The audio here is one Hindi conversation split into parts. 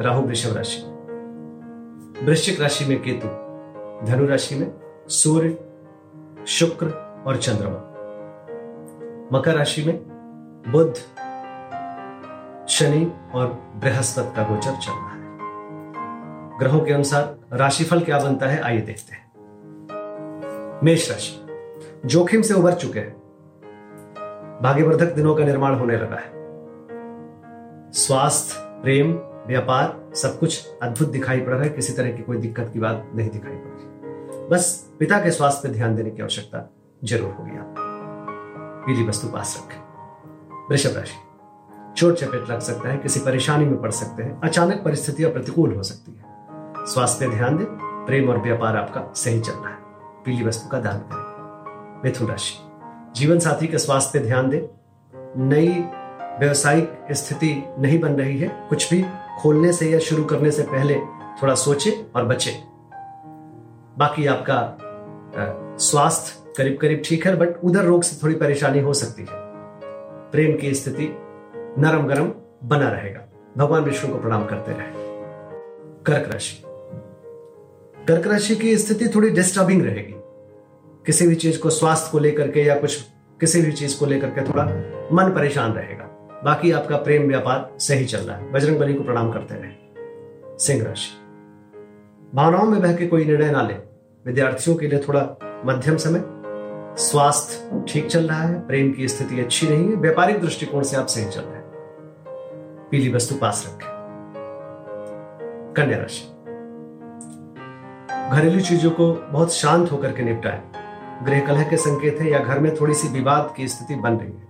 राहु वृषभ राशि में। वृश्चिक राशि में केतु, धनु राशि में सूर्य, शुक्र और चंद्रमा। मकर राशि में बुध, शनि और बृहस्पति का गोचर चल रहा है। ग्रहों के अनुसार राशिफल क्या बनता है, आइए देखते हैं। मेष राशि, जोखिम से उबर चुके हैं। भाग्यवर्धक दिनों का निर्माण होने लगा है। स्वास्थ्य, प्रेम व्यापार, सब कुछ अद्भुत दिखाई पड़ रहा है, किसी तरह की कोई दिक्कत की बात नहीं दिखाई पड़ रही। बस पिता के स्वास्थ्य पर ध्यान देने की आवश्यकता ज़रूर होगी आप पीली वस्तु पास रखें। वृषभ राशि, चोट चपेट लग सकता है, किसी परेशानी में पड़ सकते हैं, अचानक परिस्थितियाँ प्रतिकूल हो सकती है। स्वास्थ्य पे ध्यान दें, प्रेम और व्यापार आपका सही चल रहा है। पीली वस्तु का दान करें। मिथुन राशि, जीवन साथी के स्वास्थ्य पे ध्यान दें। नई व्यवसायिक स्थिति नहीं बन रही है, कुछ भी खोलने से या शुरू करने से पहले थोड़ा सोचे और बचे। बाकी आपका स्वास्थ्य करीब करीब ठीक है, बट उधर रोग से थोड़ी परेशानी हो सकती है। प्रेम की स्थिति नरम गरम बना रहेगा। भगवान विष्णु को प्रणाम करते रहे। कर्क राशि। कर्क राशि की स्थिति थोड़ी डिस्टर्बिंग रहेगी। किसी भी चीज़ को स्वास्थ्य को लेकर के या कुछ, किसी भी चीज़ को लेकर के थोड़ा मन परेशान रहेगा। बाकी आपका प्रेम व्यापार सही चल रहा है। बजरंग बली को प्रणाम करते रहे। सिंह राशि। भावनाओं में बह के कोई निर्णय ना ले। विद्यार्थियों के लिए थोड़ा मध्यम समय। स्वास्थ्य ठीक चल रहा है, प्रेम की स्थिति अच्छी नहीं है, व्यापारिक दृष्टिकोण से आप सही चल रहे हैं। पीली वस्तु पास रखें। कन्या राशि। घरेलू चीज़ों को बहुत शांत होकर के निपटाएँ। गृह कलह के संकेत है या घर में थोड़ी सी विवाद की स्थिति बन रही है।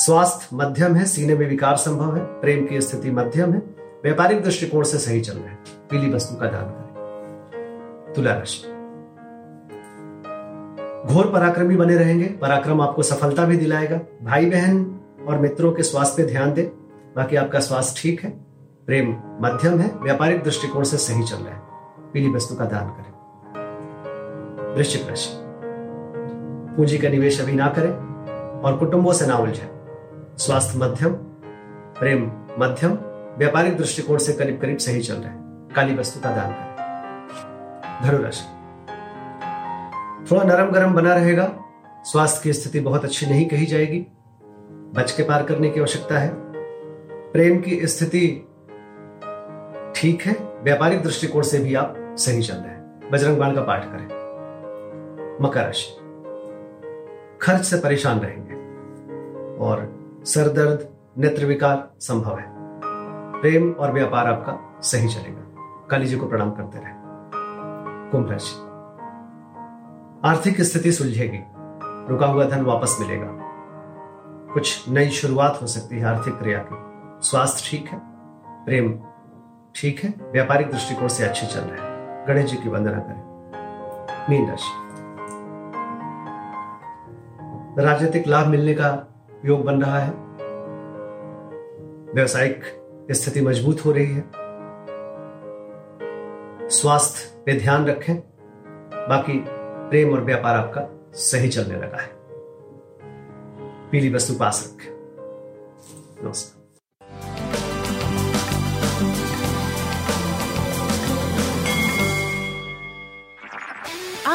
स्वास्थ्य मध्यम है, सीने में विकार संभव है, प्रेम की स्थिति मध्यम है, व्यापारिक दृष्टिकोण से सही चल रहा है। पीली वस्तु का दान करें। तुला राशि। घोर पराक्रमी बने रहेंगे। पराक्रम आपको सफलता भी दिलाएगा। भाई बहन और मित्रों के स्वास्थ्य पे ध्यान दें। बाकी आपका स्वास्थ्य ठीक है। प्रेम मध्यम है। व्यापारिक दृष्टिकोण से सही चल रहा है। पीली वस्तु का दान करें। वृश्चिक राशि। पूंजी का निवेश अभी ना करें और कुटुंबों से ना उलझे। स्वास्थ्य मध्यम, प्रेम मध्यम, व्यापारिक दृष्टिकोण से करीब करीब सही चल रहे हैं। काली वस्तु का दान करें। धनुराशि। थोड़ा नरम गरम बना रहेगा। स्वास्थ्य की स्थिति बहुत अच्छी नहीं कही जाएगी। बच के पार करने की आवश्यकता है। प्रेम की स्थिति ठीक है। व्यापारिक दृष्टिकोण से भी आप सही चल रहे हैं। बजरंग बाण का पाठ करें। मकर राशि। खर्च से परेशान रहेंगे। और सर दर्द नेत्र विकार संभव है। प्रेम और व्यापार आपका सही चलेगा। काली जी को प्रणाम करते रहे। कुंभ राशि। आर्थिक स्थिति सुलझेगी। रुका हुआ धन वापस मिलेगा। कुछ नई शुरुआत हो सकती है आर्थिक क्रिया की। स्वास्थ्य ठीक है। प्रेम ठीक है। व्यापारिक दृष्टिकोण से अच्छे चल रहे हैं। गणेश जी की वंदना करें। मीन राशि। राजनीतिक लाभ मिलने का योग बन रहा है। व्यवसायिक स्थिति मज़बूत हो रही है। स्वास्थ्य पे ध्यान रखें। बाकी प्रेम और व्यापार आपका सही चलने लगा है। पीली वस्तु पास रखें। नमस्कार।